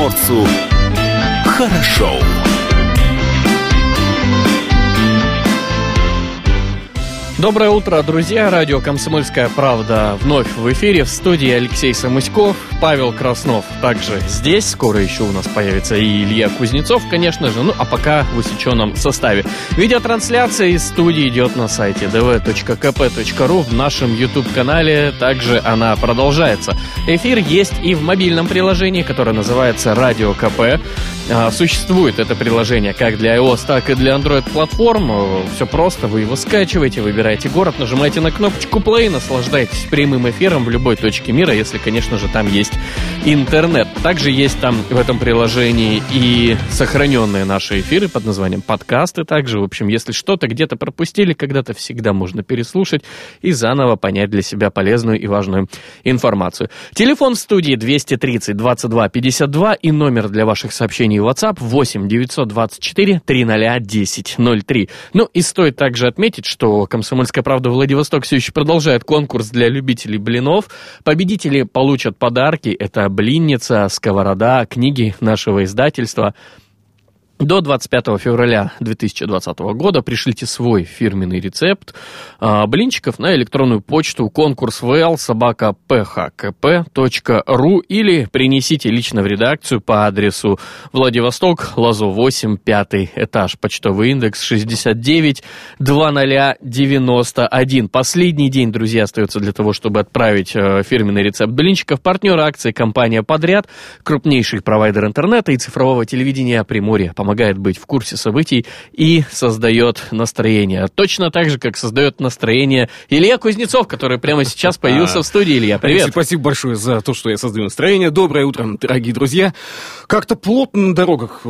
комсомольцу хорошо. Доброе утро, друзья. Радио «Комсомольская правда» вновь в эфире. В студии Алексей Самуськов, Павел Краснов. Также здесь скоро еще у нас появится и Илья Кузнецов, конечно же. Ну, а пока в усеченном составе. Видеотрансляция из студии идет на сайте dv.kp.ru в нашем YouTube-канале. Также она продолжается. Эфир есть и в мобильном приложении, которое называется «Радио КП». А, существует это приложение как для iOS, так и для Android-платформ. Все просто, вы его скачиваете, выбираете город, нажимаете на кнопочку play, наслаждайтесь прямым эфиром в любой точке мира, если, конечно же, там есть интернет. Также есть там в этом приложении и сохраненные наши эфиры под названием подкасты. Также, в общем, если что-то где-то пропустили, когда-то всегда можно переслушать и заново понять для себя полезную и важную информацию. Телефон в студии 230 22 52 и номер для ваших сообщений и WhatsApp 8 924 300 10 03. Ну и стоит также отметить, что «Комсомольская правда» Владивосток все еще продолжает конкурс для любителей блинов. Победители получат подарки. Это блинница, сковорода, книги нашего издательства – до 25 февраля 2020 года пришлите свой фирменный рецепт а, блинчиков на электронную почту конкурс vl собака phkp.ru или принесите лично в редакцию по адресу Владивосток, Лазо 8, 5 этаж, почтовый индекс 69 2091. Последний день, друзья, остается для того, чтобы отправить э, фирменный рецепт блинчиков. Партнер акции компания «Подряд», крупнейший провайдер интернета и цифрового телевидения Приморья. Помогает помогает быть в курсе событий и создает настроение. Точно так же, как создает настроение Илья Кузнецов, который прямо сейчас появился в студии. Илья, привет. Спасибо большое за то, что я создаю настроение. Доброе утро, дорогие друзья. Как-то плотно на дорогах.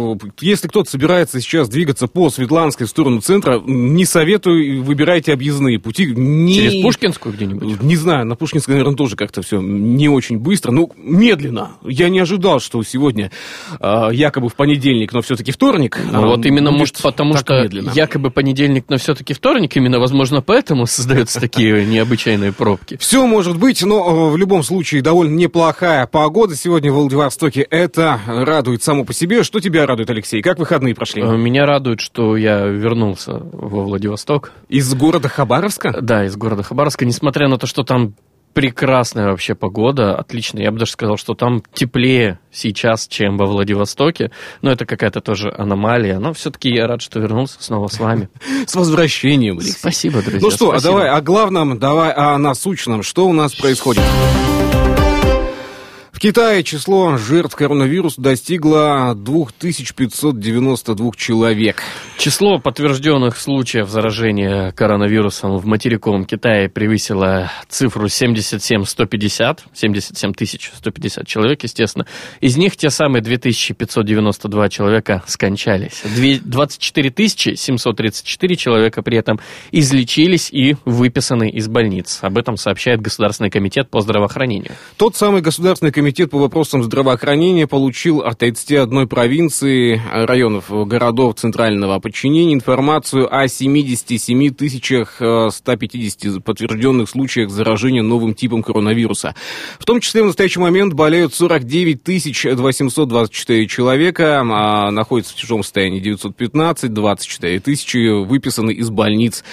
Если кто-то собирается сейчас двигаться по Светланской в сторону центра, не советую, выбирайте объездные пути. Не... Через Пушкинскую где-нибудь? Не знаю, на Пушкинской, наверное, тоже как-то все не очень быстро. Ну, медленно. Я не ожидал, что сегодня э, якобы в понедельник, но все-таки вторник, вторник. Ну, вот именно, может, потому что медленно. якобы понедельник, но все-таки вторник, именно, возможно, поэтому создаются такие необычайные пробки. Все может быть, но э, в любом случае довольно неплохая погода сегодня в Владивостоке. Это радует само по себе. Что тебя радует, Алексей? Как выходные прошли? Э, меня радует, что я вернулся во Владивосток. Из города Хабаровска? Да, из города Хабаровска, несмотря на то, что там прекрасная вообще погода, отлично. Я бы даже сказал, что там теплее сейчас, чем во Владивостоке. Но это какая-то тоже аномалия. Но все-таки я рад, что вернулся снова с вами. С возвращением, Алексей. Спасибо, друзья. Ну что, а давай о главном, давай о насущном. Что у нас происходит? В Китае число жертв коронавируса достигло 2592 человек. Число подтвержденных случаев заражения коронавирусом в материковом Китае превысило цифру 77 150, 77 150 человек, естественно. Из них те самые 2592 человека скончались. 24 734 человека при этом излечились и выписаны из больниц. Об этом сообщает Государственный комитет по здравоохранению. Тот самый Государственный комитет Комитет по вопросам здравоохранения получил от 31 провинции, районов, городов центрального подчинения информацию о 77 тысячах 150 э, подтвержденных случаях заражения новым типом коронавируса. В том числе в настоящий момент болеют 49 тысяч 824 человека, а находятся в тяжелом состоянии 915, 24 тысячи выписаны из больниц.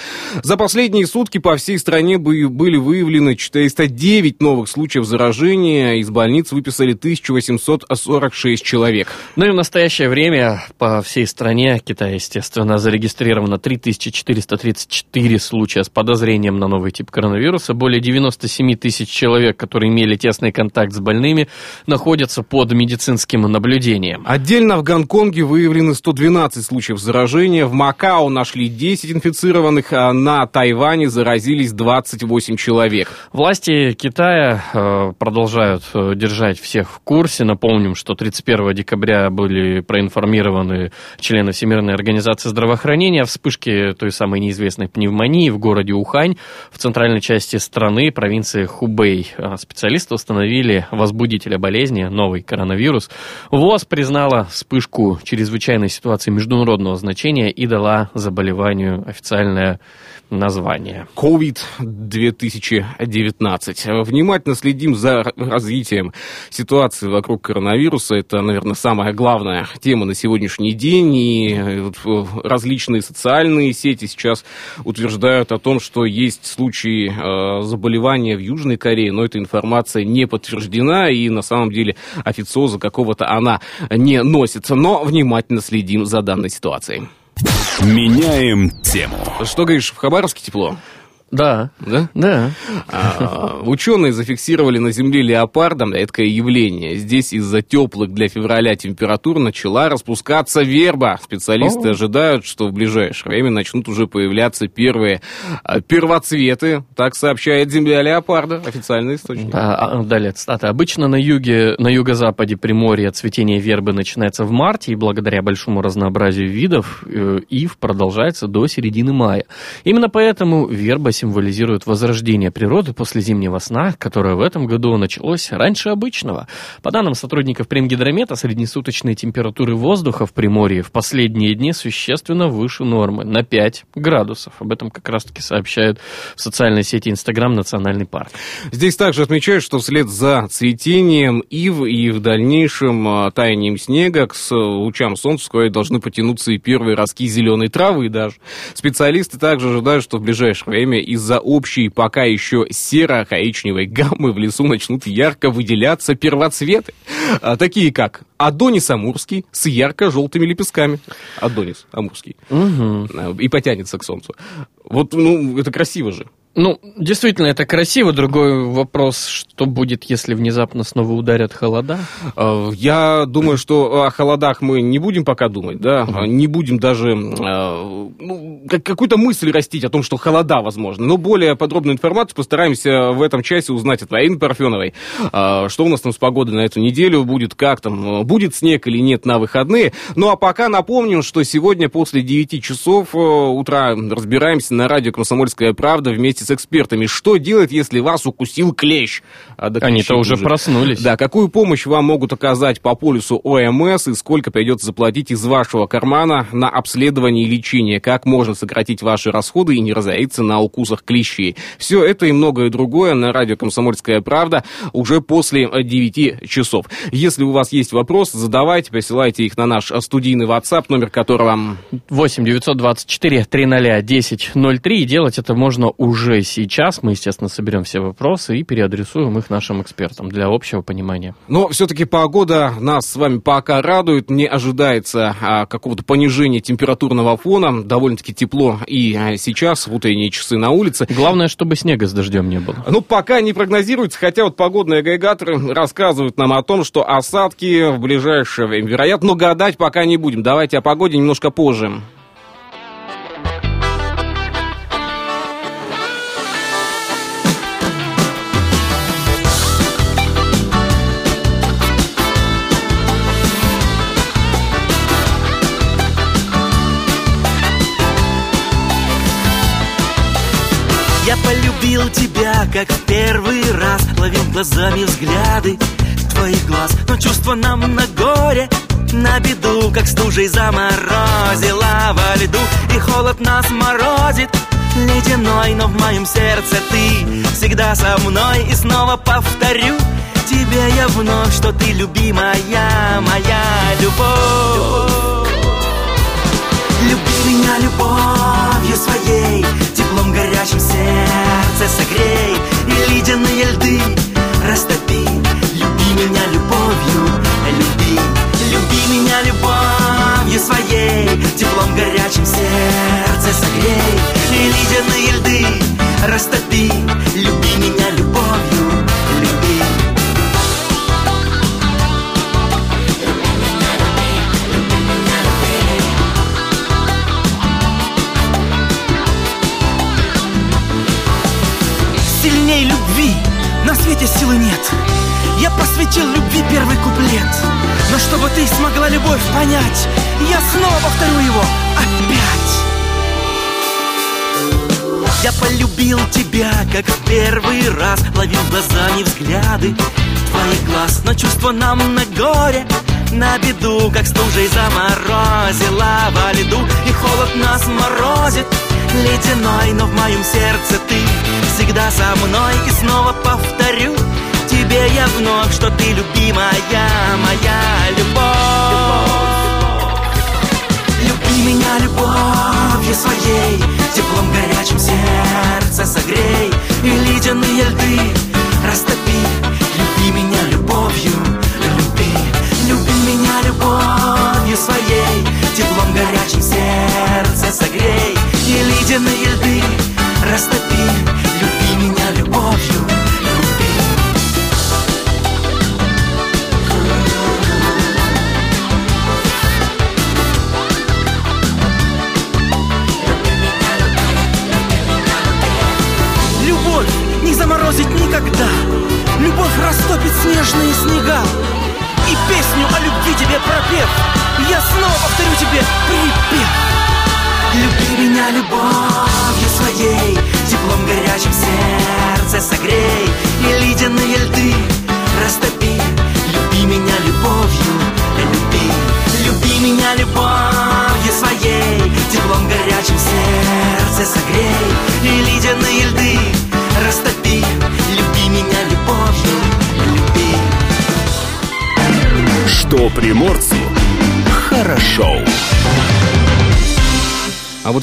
За последние сутки по всей стране были выявлены 409 новых случаев заражения из больниц больниц выписали 1846 человек. Ну и в настоящее время по всей стране, Китае, естественно, зарегистрировано 3434 случая с подозрением на новый тип коронавируса. Более 97 тысяч человек, которые имели тесный контакт с больными, находятся под медицинским наблюдением. Отдельно в Гонконге выявлены 112 случаев заражения, в Макао нашли 10 инфицированных, а на Тайване заразились 28 человек. Власти Китая э, продолжают э, держать держать всех в курсе. Напомним, что 31 декабря были проинформированы члены Всемирной организации здравоохранения о вспышке той самой неизвестной пневмонии в городе Ухань в центральной части страны, провинции Хубей. А специалисты установили возбудителя болезни, новый коронавирус. ВОЗ признала вспышку чрезвычайной ситуации международного значения и дала заболеванию официальное название. COVID-2019. Внимательно следим за развитием ситуации вокруг коронавируса. Это, наверное, самая главная тема на сегодняшний день. И э, различные социальные сети сейчас утверждают о том, что есть случаи э, заболевания в Южной Корее, но эта информация не подтверждена, и на самом деле официоза какого-то она не носит. Но внимательно следим за данной ситуацией. Меняем тему. Что говоришь, в Хабаровске тепло? Да. Да? Да. А, ученые зафиксировали на Земле леопарда редкое явление. Здесь из-за теплых для февраля температур начала распускаться верба. Специалисты О. ожидают, что в ближайшее время начнут уже появляться первые а, первоцветы. Так сообщает Земля леопарда, официальный источник. Да, а, далее цитата. Обычно на юге, на юго-западе Приморья цветение вербы начинается в марте, и благодаря большому разнообразию видов э, ив продолжается до середины мая. Именно поэтому верба символизирует возрождение природы после зимнего сна, которое в этом году началось раньше обычного. По данным сотрудников Примгидромета, среднесуточные температуры воздуха в Приморье в последние дни существенно выше нормы, на 5 градусов. Об этом как раз-таки сообщают в социальной сети Инстаграм Национальный парк. Здесь также отмечают, что вслед за цветением ив и в дальнейшем а, таянием снега к лучам солнца вскоре должны потянуться и первые ростки зеленой травы даже. Специалисты также ожидают, что в ближайшее время из-за общей пока еще серо-коричневой гаммы в лесу начнут ярко выделяться первоцветы. А, такие как Адонис Амурский с ярко-желтыми лепестками. Адонис Амурский. А, И потянется к солнцу. Вот, ну, это красиво же. Ну, действительно, это красиво. Другой вопрос, что будет, если внезапно снова ударят холода? Э, Я думаю, что о холодах мы не будем пока думать, да, не будем даже э, ну, как- какую-то мысль растить о том, что холода возможно. Но более подробную информацию постараемся в этом часе узнать от Марины Парфеновой. Э, Что у нас там с погодой на эту неделю будет, как там, будет снег или нет на выходные. Ну а пока напомним, что сегодня после 9 часов э, утра разбираемся на радио «Комсомольская правда» вместе с экспертами. Что делать, если вас укусил клещ? А до Они-то уже проснулись. Да, какую помощь вам могут оказать по полису ОМС и сколько придется заплатить из вашего кармана на обследование и лечение? Как можно сократить ваши расходы и не разориться на укусах клещей? Все это и многое другое на радио «Комсомольская правда» уже после э, 9 часов. Если у вас есть вопросы, задавайте, присылайте их на наш э, студийный WhatsApp, номер которого... 8 924 300 1003. И делать это можно уже сейчас. Мы, естественно, соберем все вопросы и переадресуем их нашим экспертам для общего понимания. Но все-таки погода нас с вами пока радует. Не ожидается а, какого-то понижения температурного фона. Довольно-таки тепло и а, сейчас, в утренние часы на улице. Главное, чтобы снега с дождем не было. Ну, пока не прогнозируется, хотя вот погодные агрегаторы рассказывают нам о том, что осадки в ближайшее время вероятно, но гадать пока не будем. Давайте о погоде немножко позже. Как в первый раз Ловил глазами взгляды твоих глаз. Но чувство нам на горе на беду, как стужей заморозила во льду. И холод нас морозит ледяной Но в моем сердце ты всегда со мной. И снова повторю тебе я вновь Что ты любимая, моя любовь. Люби меня любовью своей Теплом горячим сердце согрей И ледяные льды растопи. Люби меня любовью, люби Люби меня любовью раз Ловил глазами взгляды твоих глаз Но чувство нам на горе на беду, как стужей заморозила во льду И холод нас морозит ледяной Но в моем сердце ты всегда со мной И снова повторю тебе я вновь что ты любимая, моя любовь. Люби меня любовью своей, теплом горячим сердце согрей и ледяные льды растопи. Люби меня любовью, люби, люби меня любовью своей, теплом горячим сердце согрей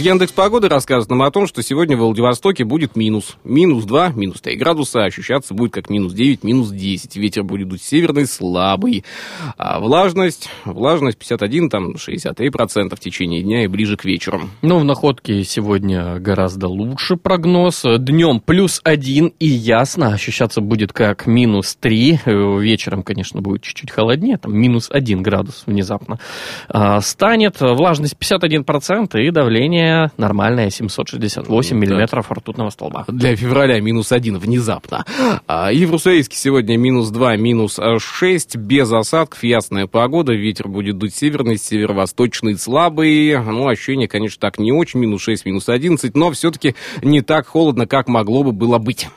Яндекс Погоды рассказывает нам о том, что сегодня в Владивостоке будет минус. Минус 2, минус 3 градуса, ощущаться будет как минус 9, минус 10. Ветер будет дуть северный, слабый. А влажность, влажность 51, там 63% в течение дня и ближе к вечеру. Ну, в находке сегодня гораздо лучше прогноз. Днем плюс один и ясно. Ощущаться будет как минус три. Э, Вечером, конечно, будет чуть-чуть холоднее. Там минус один градус внезапно а, станет. Влажность 51% и давление нормальное 768 Ну, да. миллиметров ртутного столба. Для февраля минус 1 внезапно. А, И в Руссоейске сегодня минус 2, минус 6, без осадков, ясная погода, ветер будет дуть северный, северо-восточный, слабый. Ну, ощущение, конечно, так не очень, минус 6, минус 11, но все-таки не так холодно, как могло бы было быть.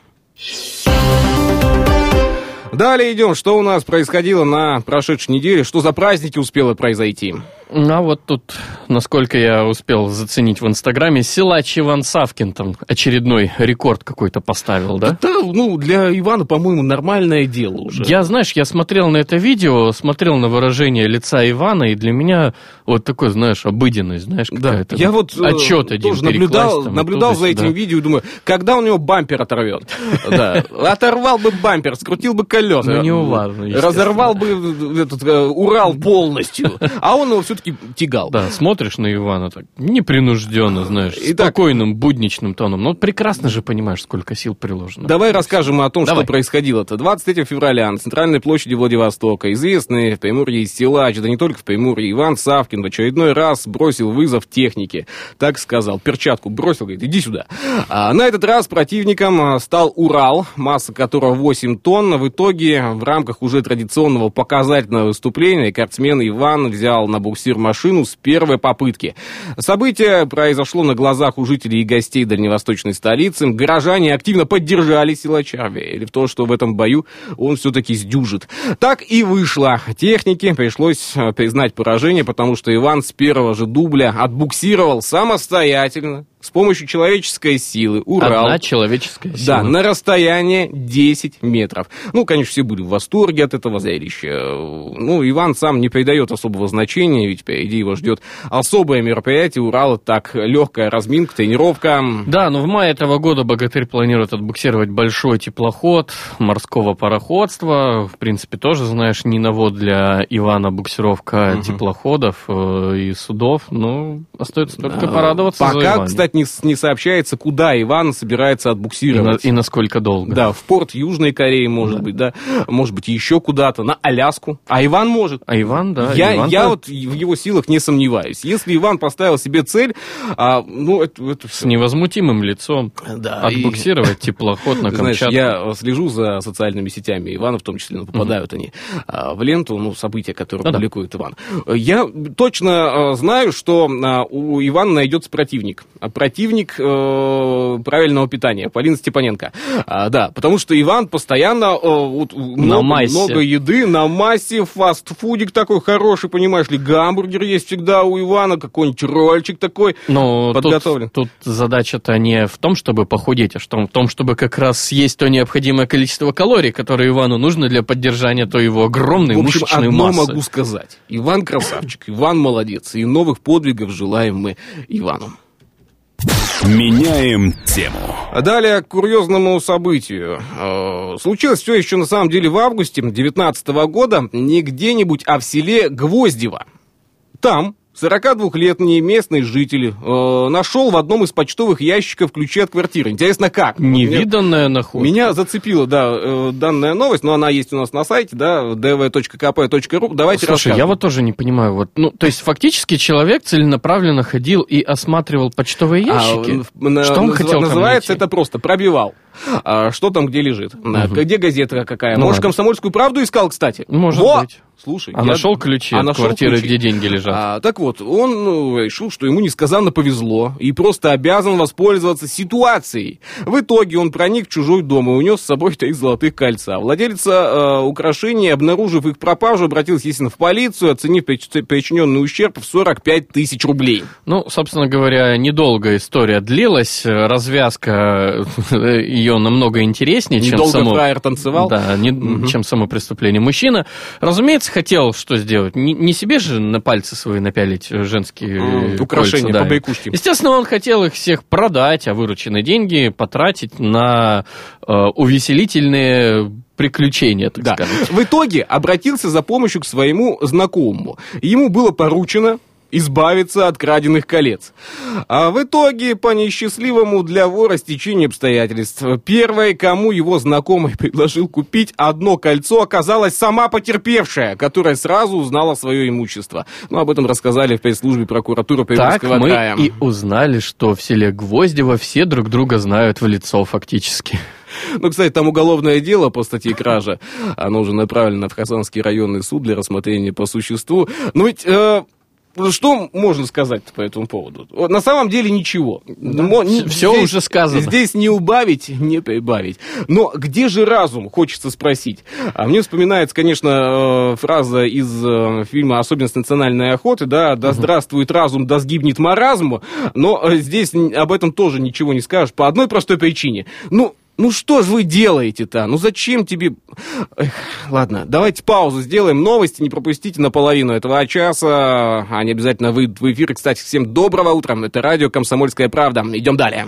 Далее идем. Что у нас происходило на прошедшей неделе? Что за праздники успело произойти? А вот тут, насколько я успел заценить в Инстаграме, силач Иван Савкин там очередной рекорд какой-то поставил, да? Да, ну, для Ивана, по-моему, нормальное дело уже. Я, знаешь, я смотрел на это видео, смотрел на выражение лица Ивана, и для меня вот такой, знаешь, обыденность, знаешь, Да, какая-то. я вот э, отчет один тоже наблюдал, там наблюдал за этим видео и думаю, когда у него бампер оторвет? Да, оторвал бы бампер, скрутил бы колеса. Ну, неуважно, естественно. Разорвал бы этот э, Урал полностью. А он его все-таки тягал. Да, смотришь на Ивана так непринужденно, знаешь, Итак. спокойным, будничным тоном. Ну, прекрасно же понимаешь, сколько сил приложено. Давай расскажем о том, Давай. что происходило-то. 23 февраля на центральной площади Владивостока известный в Приморье силач, да не только в Приморье, Иван Савкин в очередной раз бросил вызов технике. Так сказал, перчатку бросил, говорит, иди сюда. А на этот раз противником а, стал Урал, масса которого 8 тонн. В итоге в рамках уже традиционного показательного выступления картсмен Иван взял на буксир машину с первой попытки. Событие произошло на глазах у жителей и гостей дальневосточной столицы. Горожане активно поддержали силача, верили в то, что в этом бою он все-таки сдюжит. Так и вышло. Технике пришлось э, признать поражение, потому что Иван с первого же дубля отбуксировал самостоятельно, с помощью человеческой силы, Урал. Одна человеческая сила. Да, на расстояние 10 метров. Ну, конечно, все были в восторге от этого зрелища. Ну, Иван сам не придает особого значения, ведь впереди его ждет особое мероприятие. Урал так легкая разминка, тренировка. Да, но в мае этого года богатырь планирует отбуксировать большой теплоход морского пароходства. В принципе, тоже, знаешь, не навод для Ивана буксировка теплоходов э, и судов. Ну, остается только порадоваться за Пока, Ивана. Кстати, не, не сообщается, куда Иван собирается и, на- отбуксировать. и насколько долго. Да, в порт Южной Кореи, может быть, да. Может быть, еще куда-то, на Аляску. А Иван может. А Иван, да. я Иван я по- вот в его силах не сомневаюсь. Если Иван поставил себе цель, а, ну, это, это с невозмутимым лицом Да, и- отбуксировать теплоход на Ты знаешь, Камчатку. я слежу за социальными сетями Ивана, в том числе, ну, попадают они а, в ленту, ну, события, которые Ну да. публикует Иван. Я точно а, знаю, что а, у Ивана найдется противник. Противник э, правильного питания, Полина Степаненко. А, да, потому что Иван постоянно э, вот, много, массе. много еды, на массе, фастфудик такой хороший, понимаешь ли, гамбургер есть всегда у Ивана, какой-нибудь рольчик такой Но подготовлен. тут, тут задача-то не в том, чтобы похудеть, а в том, в том, чтобы как раз съесть то необходимое количество калорий, которое Ивану нужно для поддержания то его огромной В общем, мышечной одно массы. могу сказать. Иван красавчик, Иван молодец. И новых подвигов желаем мы Ивану. Меняем тему. Далее к курьезному событию. Э, Случилось все еще на самом деле в августе 2019 года, не где-нибудь, а в селе Гвоздево. Там 42-летний местный житель э, нашел в одном из почтовых ящиков ключи от квартиры. Интересно, как? Невиданная находка. Меня зацепила, да, э, данная новость, но она есть у нас на сайте, да, dv.kp.ru. Давайте Слушай, я вот тоже не понимаю. Вот, ну, то есть, фактически человек целенаправленно ходил и осматривал почтовые ящики. А, что он хотел Называется это просто пробивал. А, что там, где лежит? А, Где газета какая? Ну Может, ладно. комсомольскую правду искал, кстати? Может Во! быть. Слушай, А я- нашел ключи А от нашел квартиры, ключи. где деньги лежат. А, так вот, он ну, решил, что ему несказанно повезло и просто обязан воспользоваться ситуацией. В итоге он проник в чужой дом и унес с собой три золотых кольца. Владелица э, украшений, обнаружив их пропажу, обратилась, естественно, в полицию, оценив прич- причиненный ущерб в 45 тысяч рублей. Ну, собственно говоря, недолго история длилась. Развязка ее намного интереснее, чем Недолго само... фраер танцевал. Да, не- чем само преступление. Мужчина, разумеется, хотел что сделать? Не, не себе же на пальцы свои напялить э, женские кольца, украшения, да. побрякушки. Естественно, он хотел их всех продать, а вырученные деньги потратить на э, увеселительные приключения, так Да. сказать. В итоге обратился за помощью к своему знакомому. Ему было поручено избавиться от краденных колец. А в итоге, по несчастливому для вора стечению обстоятельств, первой, кому его знакомый предложил купить одно кольцо, оказалась сама потерпевшая, которая сразу узнала свое имущество. Ну, об этом рассказали в пресс-службе прокуратуры Так Приморского мы края. и узнали, что в селе Гвоздево все друг друга знают в лицо фактически. Ну, кстати, там уголовное дело по статье кража. Оно уже направлено в Казанский районный суд для рассмотрения по существу. Но ведь... э, что можно сказать по этому поводу? На самом деле ничего. Мо- не- всё здесь- уже сказано. Здесь не убавить, не прибавить. Но где же разум, хочется спросить. А мне вспоминается, конечно, э, фраза из э, фильма «Особенность национальной охоты», да, «Да здравствует разум, да сгибнет маразм», но э, здесь об этом тоже ничего не скажешь по одной простой причине. Ну, ну что ж вы делаете-то? Ну зачем тебе... Эх, ладно, давайте паузу сделаем. Новости не пропустите на половину этого часа. Они обязательно выйдут в эфир. Кстати, всем доброго утра. Это радио «Комсомольская правда». Идем далее.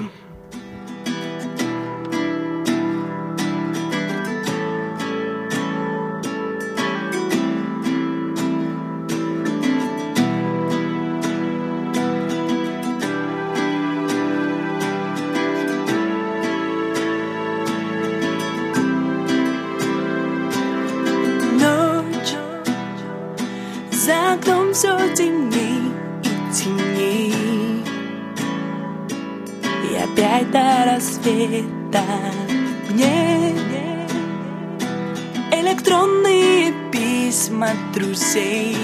Письма друзей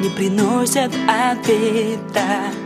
Не приносят ответа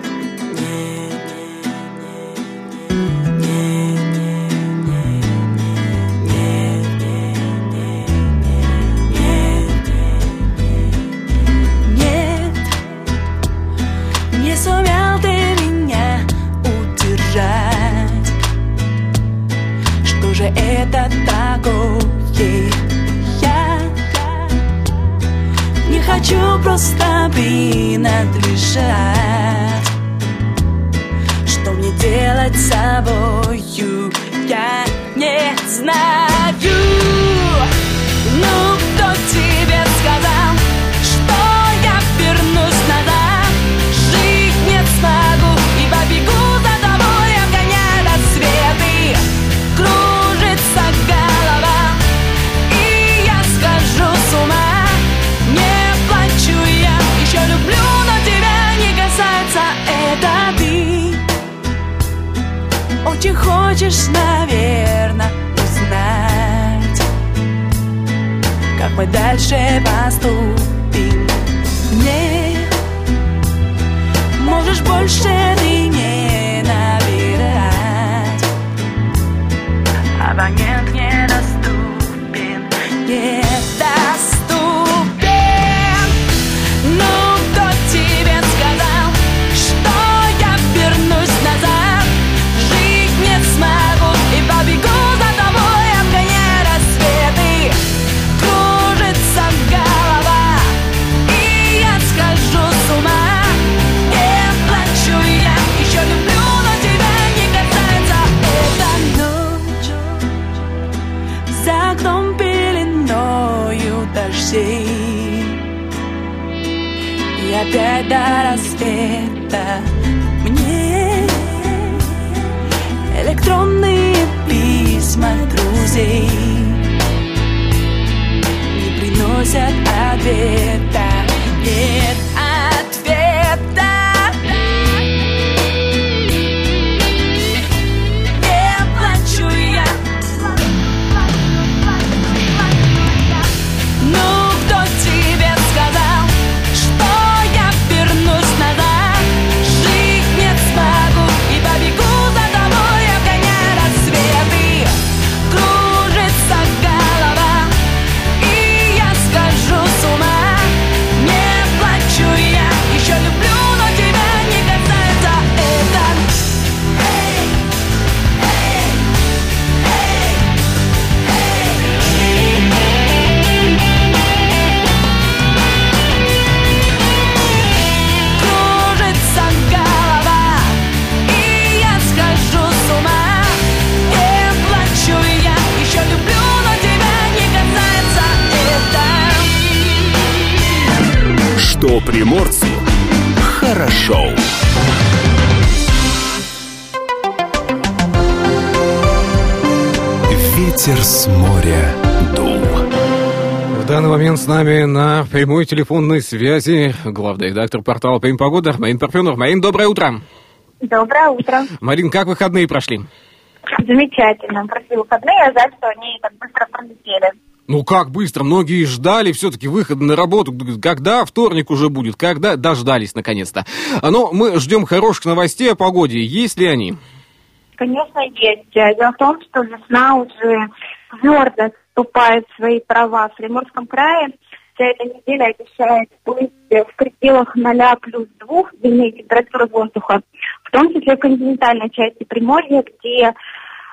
мы дальше поступим. Может можешь больше ты прямой телефонной связи главный редактор портала «Пейм Погода» Марин Парфенов. Марин, доброе утро. Доброе утро. Марин, как выходные прошли? Замечательно. Прошли выходные, а жаль, что они так быстро пролетели. Ну как быстро, многие ждали все-таки выхода на работу. Когда вторник уже будет? Когда? Дождались наконец-то. Но мы ждем хороших новостей о погоде. Есть ли они? Конечно, есть. Дело в том, что весна уже твердо вступает в свои права в Приморском крае. Вся эта неделя обещает быть в пределах 0 плюс 2 дневной температуры воздуха, в том числе в континентальной части Приморья, где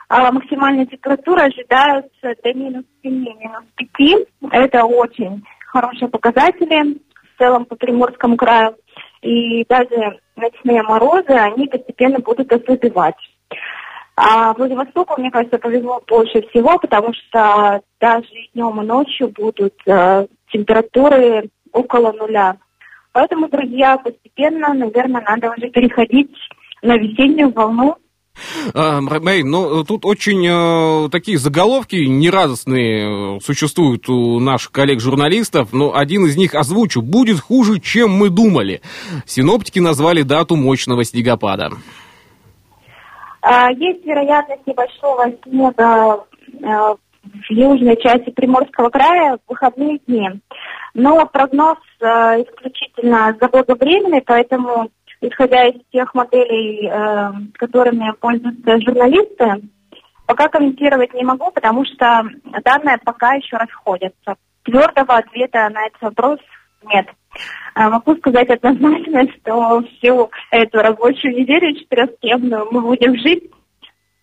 а, максимальная температура ожидается до минус 7, минус 5. Это очень хорошие показатели в целом по Приморскому краю. И даже ночные морозы, они постепенно будут ослабевать. А Владивостоку, мне кажется, повезло больше всего, потому что даже днем и ночью будут э, температуры около нуля. Поэтому, друзья, постепенно, наверное, надо уже переходить на весеннюю волну. А, Мэй, ну тут очень э, такие заголовки нерадостные э, существуют у наших коллег-журналистов, но один из них озвучу. Будет хуже, чем мы думали. Синоптики назвали дату мощного снегопада. А, Есть вероятность небольшого снега э, в южной части Приморского края в выходные дни. Но прогноз э, исключительно заблаговременный, поэтому, исходя из тех моделей, э, которыми пользуются журналисты, пока комментировать не могу, потому что данные пока еще расходятся. Твердого ответа на этот вопрос нет. А, Могу сказать однозначно, что всю эту рабочую неделю четырехдневную мы будем жить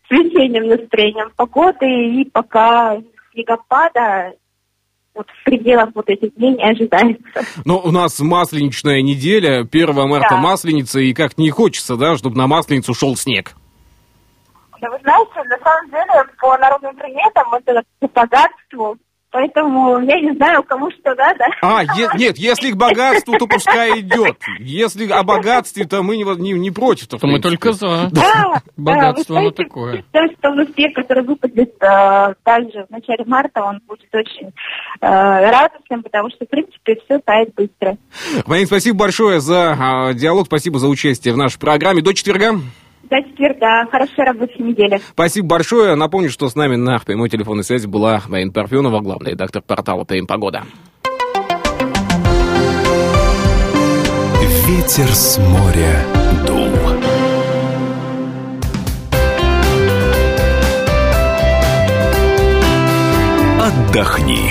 с весенним настроением погоды, и пока снегопада вот в пределах вот этих дней не ожидается. Но у нас масленичная неделя, 1 марта Да. масленица, и как не хочется, да, чтобы на масленицу шел снег. Да вы знаете, на самом деле, по народным приметам это по богатству, поэтому я не знаю, кому что надо. А, е- нет, если к богатству, то пускай идет. Если о богатстве, то мы не, не, не против. То мы только за. Да, Богатство да, оно такое. То, что успех, который выпадет э, также в начале марта, он будет очень э, радостным, потому что, в принципе, все тает быстро. Марин, спасибо большое за а, диалог, спасибо за участие в нашей программе. До четверга. До четверга. Хорошей рабочей недели. Спасибо большое. Напомню, что с нами на прямой телефонной связи была Марина Парфенова, главный редактор портала «ТМ Погода». Ветер с моря дул. Отдохни.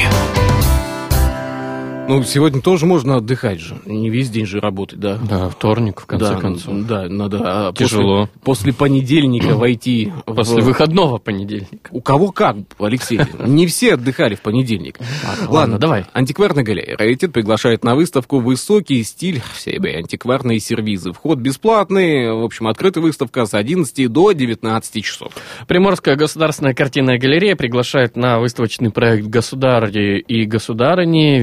Ну, сегодня тоже можно отдыхать же. Не весь день же работать, да. Да, вторник, в конце да, концов. Да, надо а, Тяжело. После, после понедельника войти После в... выходного понедельника. У кого как, Алексей? Не все отдыхали в понедельник. Ладно, ладно, давай. Антикварная галерея «Раритет» приглашает на выставку «Высокий стиль» в себе антикварные сервизы. Вход бесплатный. В общем, открыта выставка с 11 до 19 часов. Приморская государственная картинная галерея приглашает на выставочный проект «Государи и государыни.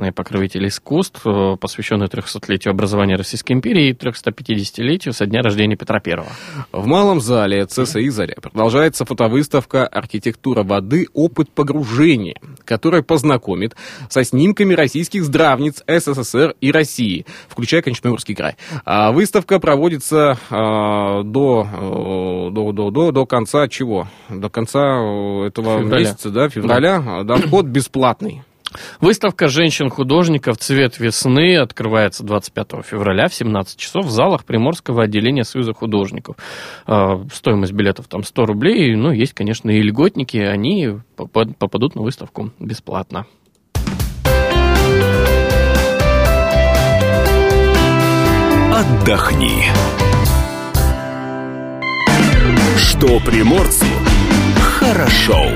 Венценосные покровители искусств», э, посвященный 300-летию образования Российской империи и 350-летию со дня рождения Петра Первого. В малом зале ЦСИ «Заря» продолжается фотовыставка «Архитектура воды. Опыт погружения», которая познакомит со снимками российских здравниц СССР и России, включая, конечно, Приморский край. А выставка проводится а, до, э, до, до, до, до конца чего? До конца э, этого Февраля. месяца, да, февраля. Да, вход бесплатный. Выставка женщин-художников «Цвет весны» открывается 25 февраля в 17 часов в залах Приморского отделения Союза художников. Э, Стоимость билетов там 100 рублей. Ну, есть, конечно, и льготники, они попад- попадут на выставку бесплатно. Отдохни. Что приморцу хорошо.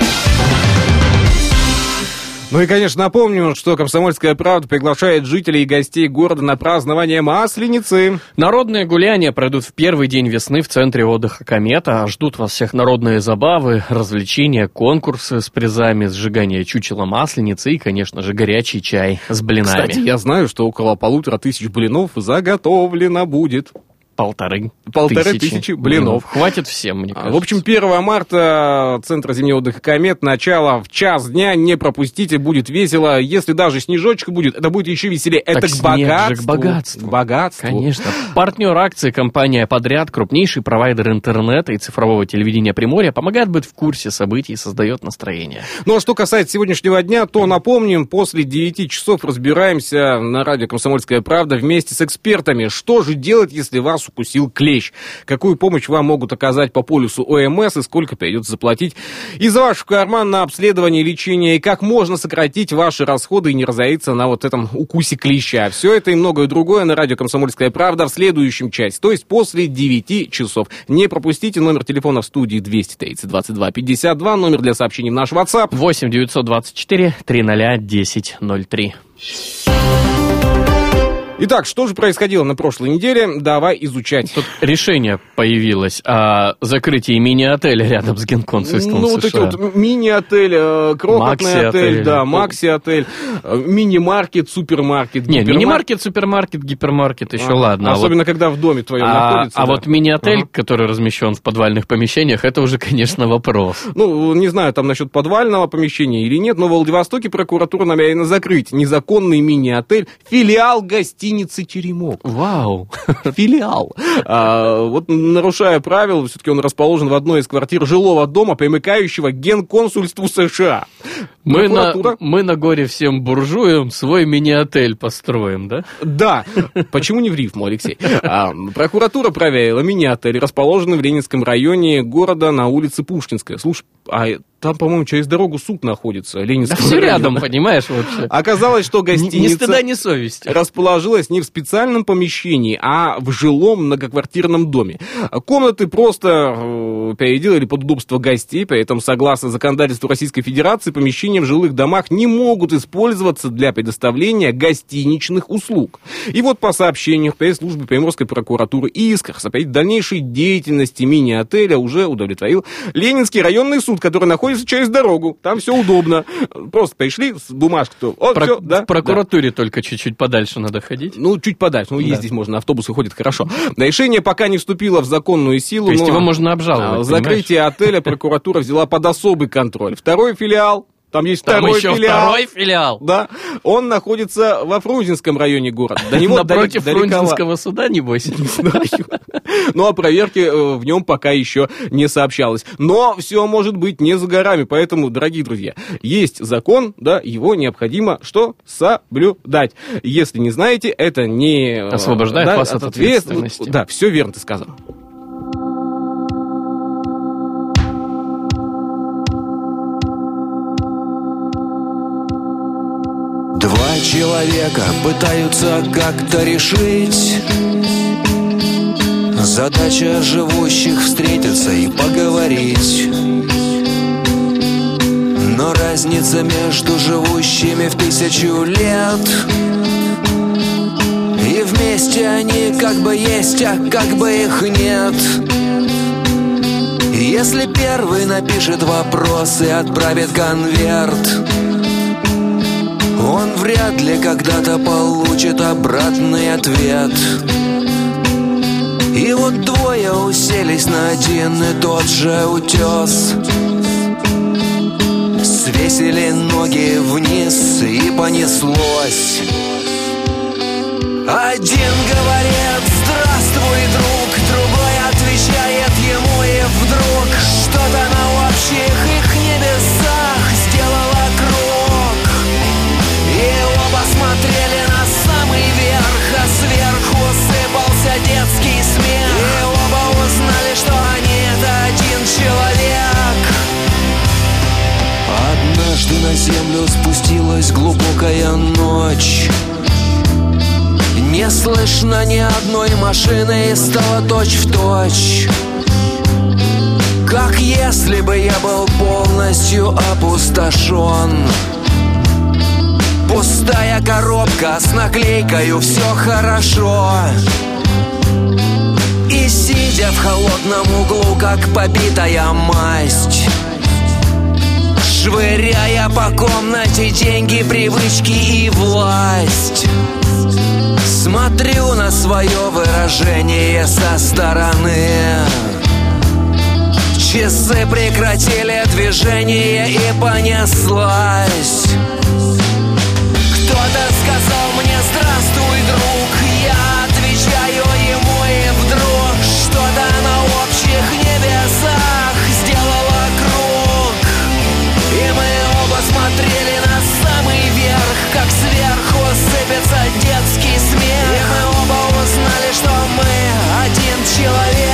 Ну и, конечно, напомню, что «Комсомольская правда» приглашает жителей и гостей города на празднование Масленицы. Народные гуляния пройдут в первый день весны в центре отдыха «Комета». Ждут вас всех народные забавы, развлечения, конкурсы с призами, сжигание чучела масленицы и, конечно же, горячий чай с блинами. Кстати, я знаю, что около полутора тысяч блинов заготовлено будет. Полторы, Полторы тысячи блинов. Хватит всем, мне А, кажется. В общем, 1 марта Центр зимнего отдыха «Комет». Начало в час дня. Не пропустите, будет весело. Если даже снежочек будет, это будет еще веселее. Так это к снег же богатству. к богатству. К богатству. Конечно. Партнер акции компания «Подряд», крупнейший провайдер интернета и цифрового телевидения Приморья, помогает быть в курсе событий и создает настроение. Ну а что касается сегодняшнего дня, то напомним, после 9 часов разбираемся на радио «Комсомольская правда» вместе с экспертами. Что же делать, если вас укусил клещ? Какую помощь вам могут оказать по полюсу ОМС и сколько придется заплатить из вашего кармана на обследование и лечение? И как можно сократить ваши расходы и не разориться на вот этом укусе клеща? Все это и многое другое на радио «Комсомольская правда» в следующем части, то есть после 9 часов. Не пропустите номер телефона в студии 230 22 52, номер для сообщений в наш WhatsApp. 8 924 300 1003. Итак, что же происходило на прошлой неделе? Давай изучать. Тут решение появилось о закрытии мини-отеля рядом с генконсульством Ну, вот эти США. вот мини-отель, э, крохотный отель, да, макси-отель, э, мини-маркет, супермаркет, Не, гипермаркет. мини-маркет, супермаркет, гипермаркет, еще Ага. ладно. а вот- Особенно, когда в доме твоем а, находится. а да. вот мини-отель, Ага. который размещен в подвальных помещениях, это уже, конечно, вопрос. Ну, не знаю, там насчет подвального помещения или нет, но в Владивостоке прокуратура намерена закрыть незаконный мини-отель, филиал гостиницы «Теремок». Вау. Филиал. А, вот нарушая правила, все-таки он расположен в одной из квартир жилого дома, примыкающего к генконсульству США. Мы на, мы на горе всем буржуям свой мини-отель построим, да? Да. Почему не в рифму, Алексей? А, прокуратура проверила мини-отель, расположенный в Ленинском районе города на улице Пушкинская. Слушай, а там, по-моему, через дорогу суд находится, Да Ленинский все рядом, понимаешь, вообще. Оказалось, что Ни, ни гостиница... стыда, ни совести. расположилась не в специальном помещении, а в жилом многоквартирном доме. Комнаты просто э, переделали под удобство гостей, при этом, согласно законодательству Российской Федерации, помещения в жилых домах не могут использоваться для предоставления гостиничных услуг. И вот по сообщению пресс-службы Приморской прокуратуры иск о дальнейшей деятельности мини-отеля уже удовлетворил Ленинский районный суд, который находится через дорогу. Там все удобно. Просто пришли с бумажкой, то, о, Про- всё, да, в прокуратуре только чуть-чуть подальше надо ходить. ну, чуть подальше. Ну, ездить можно, автобусы ходят хорошо. Решение пока не вступило в законную силу. То есть но, его можно обжаловать, а, Закрытие отеля прокуратура взяла под особый контроль. Второй филиал, там есть Там второй еще филиал. второй филиал. Да, он находится во Фрунзенском районе города. До него Напротив. Фрунзенского суда, небось. Ну, о проверке э, в нем пока еще не сообщалось. Но все может быть не за горами, поэтому, дорогие друзья, есть закон, да, его необходимо что? Соблюдать. Если не знаете, это не... э, Освобождает да, вас от ответственности. Да, все верно ты сказал. Два человека пытаются как-то решить. Задача живущих встретиться и поговорить. Но разница между живущими в тысячу лет. И вместе они как бы есть, а как бы их нет. Если первый напишет вопрос и отправит конверт Он вряд ли когда-то получит обратный ответ. И вот двое уселись на один и тот же утес. Свесили ноги вниз и понеслось. Один говорит «Здравствуй, друг», Однажды на землю спустилась глубокая ночь. Не слышно ни одной машины и стало точь в точь Как если бы я был полностью опустошен Пустая коробка с наклейкою «Все хорошо» И сидя в холодном углу, как побитая масть Швыряя по комнате деньги, привычки и власть. Смотрю на свое выражение со стороны. Часы прекратили движение и понеслась. Кто-то сказал мне «Здравствуй, друг» человек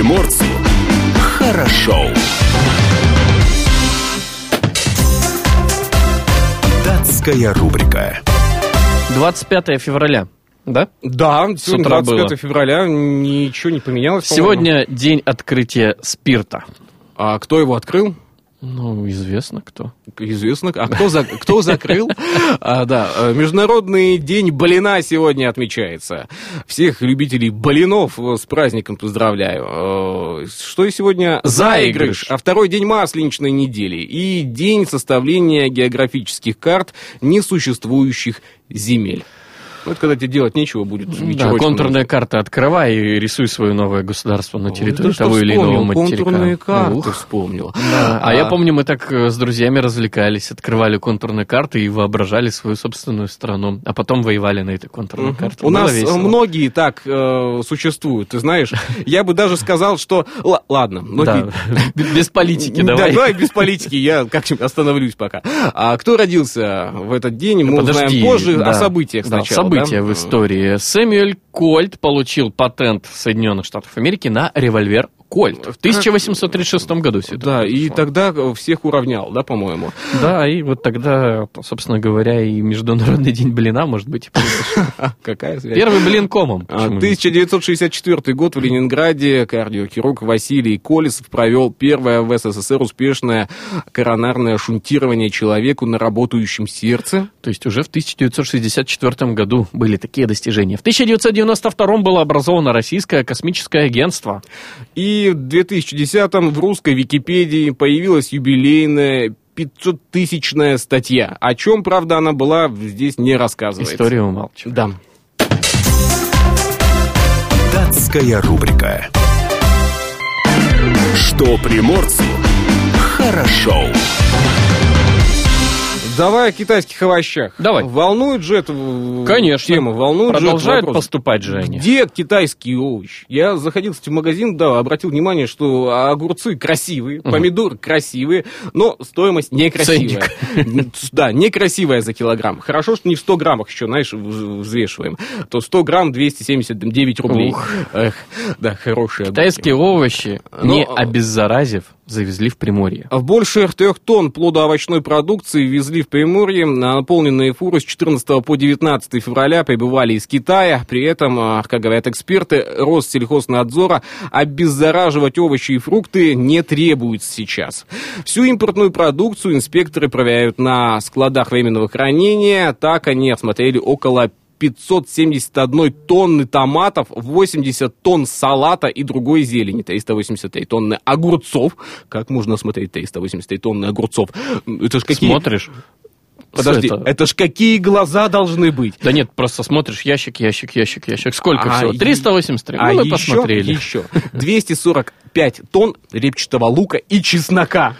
приморцу хорошо. Датская рубрика. 25 февраля, да? Да, сегодня утра 25 было. февраля, ничего не поменялось. по-моему. Сегодня день открытия спирта. А кто его открыл? Ну, известно кто. Известно. А кто, за, кто закрыл? А, да, э, Международный день блина сегодня отмечается. Всех любителей блинов э, с праздником поздравляю. Э, Что и сегодня? Заигрыш. А второй день масленичной недели. И день составления географических карт несуществующих земель. Вот когда тебе делать нечего будет. Да, вечерочком. контурная карта открывай и рисуй свое новое государство на территории что того или иного материка. Контурные карты Ух. вспомнил. Да. А, я помню, мы так э, с друзьями развлекались, открывали контурные карты и воображали свою собственную страну, а потом воевали на этой контурной карте. У Было нас весело. многие так э, существуют, ты знаешь. Я бы даже сказал, что... Л- ладно. Да, без политики Да, давай. давай без политики, я как-нибудь остановлюсь пока. А кто родился в этот день, мы узнаем позже. да. О событиях Да, сначала. События да? в истории. Сэмюэль Кольт получил патент Соединенных Штатов Америки на револьвер Кольт. В 1836 году все это Да, и произошло. тогда всех уравнял, да, по-моему? Да, и вот тогда, собственно говоря, и Международный день блина, может быть, и. Какая связь? Первый блин комом. А, Почему нет? 1964 год в Ленинграде кардиохирург Василий Колесов провел первое в СССР успешное коронарное шунтирование человеку на работающем сердце. То есть уже в 1964 году были такие достижения. В 1992 было образовано Российское космическое агентство. И И в 2010-м в русской Википедии появилась юбилейная 500-тысячная статья. О чем, правда, она была, здесь не рассказывается. История умалчивает. Да. Датская рубрика. Что приморцу хорошо. Давай о китайских овощах. Давай. Волнует же эту Конечно. тему, волнует же Продолжают вопрос. поступать же они. Где китайские овощи? Я заходил, кстати, в магазин, да, обратил внимание, что огурцы красивые, помидоры красивые, но стоимость некрасивая. Да, некрасивая за килограмм. Хорошо, что не в 100 граммах еще, знаешь, взвешиваем. То 100 грамм 279 рублей. Ух. Эх, да, хорошие огурцы. Китайские овощи, Но- не обеззаразив, завезли в Приморье. В Больше трех тонн плодоовощной продукции везли в Приморье. Наполненные фуры с 14 по 19 февраля прибывали из Китая. При этом, а, как говорят эксперты, Россельхознадзора обеззараживать овощи и фрукты не требуется сейчас. Всю импортную продукцию инспекторы проверяют на складах временного хранения. Так они осмотрели около 571 тонны томатов, 80 тонн салата и другой зелени, 383 тонны огурцов. Как можно смотреть 383 тонны огурцов? Это ж какие... Смотришь? Подожди, Что это? ж какие глаза должны быть? Да нет, просто смотришь ящик, ящик, ящик, ящик. Сколько А всего? и- 383. а ну, мы еще, посмотрели. еще 245 тонн репчатого лука и чеснока.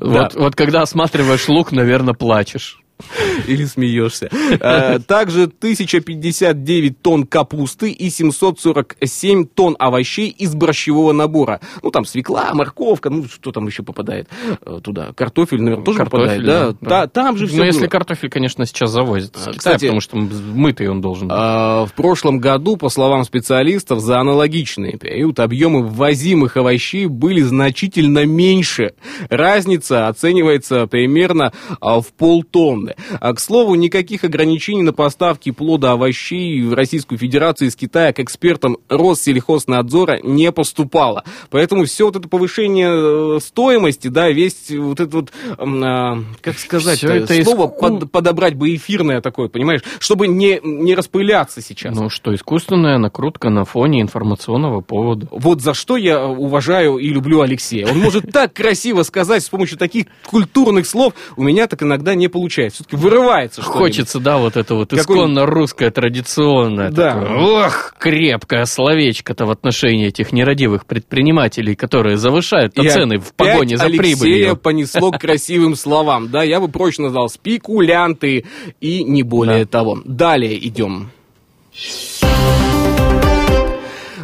Вот, вот когда осматриваешь лук, наверное, плачешь. Или смеешься. Э, Также 1059 тонн капусты и 747 тонн овощей из борщевого набора. Ну, там свекла, морковка, ну, что там еще попадает э, туда? Картофель, наверное, тоже попадает, да? да. Та- Там же все Но если картофель, конечно, сейчас завозят с А, кстати, потому что мытый он должен быть. А, В прошлом году, по словам специалистов, за аналогичный период объемы ввозимых овощей были значительно меньше. Разница оценивается примерно а, в полтонны. А, К слову, никаких ограничений на поставки плода овощей в Российскую Федерацию из Китая к экспертам Россельхознадзора не поступало. Поэтому все вот это повышение э, стоимости, да, весь вот это вот, а, как сказать, это слово иску- под- подобрать бы эфирное такое, понимаешь, чтобы не, не распыляться сейчас. Ну что, искусственная накрутка на фоне информационного повода. Вот за что я уважаю и люблю Алексея. Он может так красиво сказать с помощью таких культурных слов, у меня так иногда не получается. Все-таки вырывается что-нибудь. Хочется, да, вот это вот Какой- исконно русское, традиционное. Да. такое. Ох, крепкое словечко-то в отношении этих нерадивых предпринимателей, которые завышают И цены в погоне за Алексея прибылью. понесло к красивым словам. Да, я бы проще назвал спекулянты и не более Да. того. Далее идем.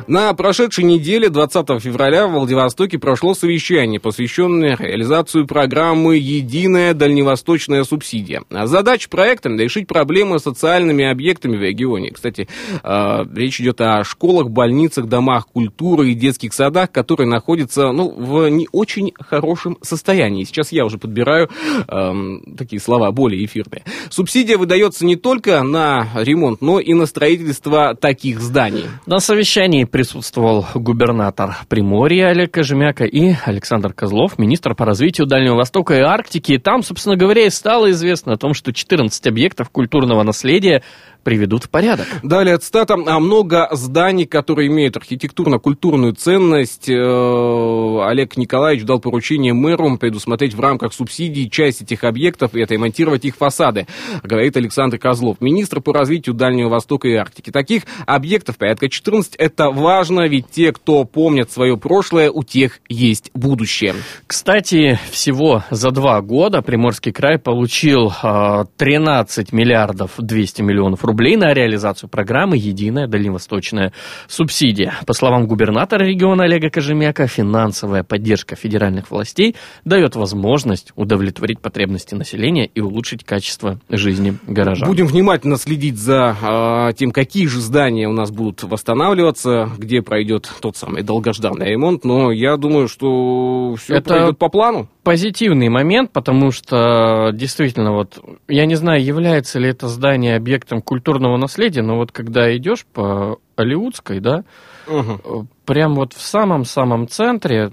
На прошедшей неделе, 20 февраля, в Владивостоке прошло совещание, посвященное реализации программы «Единая дальневосточная субсидия». А Задача проекта – решить проблемы с социальными объектами в регионе. Кстати, э, речь идет о школах, больницах, домах культуры и детских садах, которые находятся ну, в не очень хорошем состоянии. Сейчас я уже подбираю эм, такие слова более эфирные. Субсидия выдается не только на ремонт, но и на строительство таких зданий. На совещании присутствовал губернатор Приморья Олег Кожемяка и Александр Козлов, министр по развитию Дальнего Востока и Арктики. И там, собственно говоря, и стало известно о том, что 14 объектов культурного наследия приведут в порядок. Далее цитата. А много зданий, которые имеют архитектурно-культурную ценность. э, Олег Николаевич дал поручение мэру предусмотреть в рамках субсидий часть этих объектов и отремонтировать их фасады, говорит Александр Козлов, министр по развитию Дальнего Востока и Арктики. Таких объектов порядка 14. Это важно, ведь те, кто помнят свое прошлое, у тех есть будущее. Кстати, всего за два года Приморский край получил э, 13 миллиардов 200 миллионов рублей на реализацию программы «Единая дальневосточная субсидия». По словам губернатора региона Олега Кожемяка, финансовая поддержка федеральных властей дает возможность удовлетворить потребности населения и улучшить качество жизни горожан. Будем внимательно следить за а, тем, какие же здания у нас будут восстанавливаться, где пройдет тот самый долгожданный ремонт. Но я думаю, что все Это- пройдет по плану. Позитивный момент, потому что действительно вот я не знаю, является ли это здание объектом культурного наследия, но вот когда идешь по Алиутской, да, э, прям вот в самом-самом центре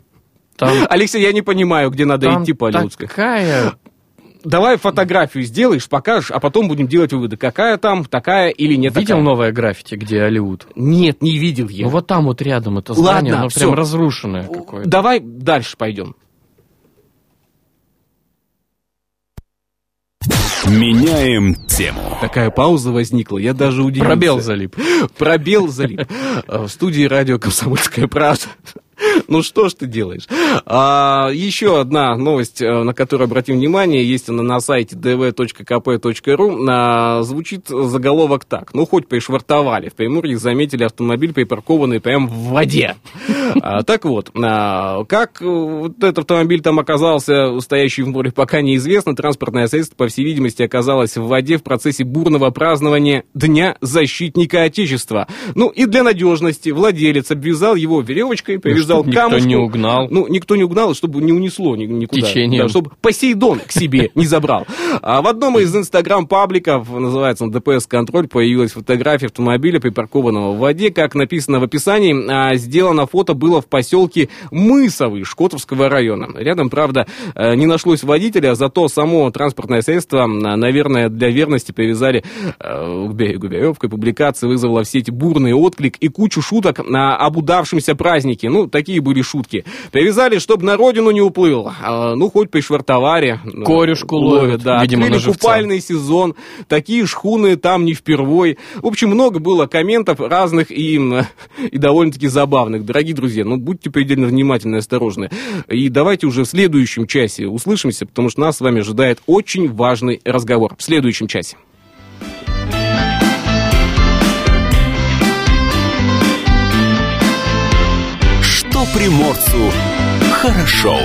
там, Алексей, я не понимаю, где надо там идти по Алиутской. такая давай фотографию сделаешь, покажешь, а потом будем делать выводы, какая там, такая или нет Видел такая. новое граффити, где Алиут? Нет, не видел я. Ну вот там вот рядом это здание, Ладно, оно всё. прям разрушенное какое-то. Давай дальше пойдем. Меняем тему. Такая пауза возникла, я даже удивился. Пробел залип. Пробел залип. А, В студии радио «Комсомольская правда». Ну что ж ты делаешь? А, еще одна новость, э, на которую обратим внимание, есть она на сайте dv.kp.ru. А, звучит заголовок так. Ну, хоть пришвартовали. В Приморье заметили автомобиль, припаркованный прямо в воде. А, так вот, а, как э, вот этот автомобиль там оказался, стоящий в море, пока неизвестно. Транспортное средство, по всей видимости, оказалось в воде в процессе бурного празднования Дня защитника Отечества. Ну и для надежности владелец обвязал его веревочкой, привязал к никто камушку. не угнал. Ну, никто не угнал, чтобы не унесло ни- никуда. Течением. Да, чтобы Посейдон к себе не забрал. А в одном из инстаграм-пабликов, называется он ДПС Контроль, появилась фотография автомобиля, припаркованного в воде. Как написано в описании, а, сделано фото было в поселке Мысовый Шкотовского района. Рядом, правда, э, не нашлось водителя, зато само транспортное средство, наверное, для верности привязали э, к берегу веревкой. Публикация вызвала в сети бурный отклик и кучу шуток на об удавшемся празднике. Ну, такие были шутки. Привязали, чтобы на родину не уплыл. А, ну, хоть пришвартовали. Ну, Корюшку ловят, да. видимо, Открыли купальный сезон. Такие шхуны там не впервой. В общем, много было комментов разных и, и довольно-таки забавных. Дорогие друзья, ну, будьте предельно внимательны и осторожны. И давайте уже в следующем часе услышимся, потому что нас с вами ожидает очень важный разговор. В следующем часе. Приморцу хорошо.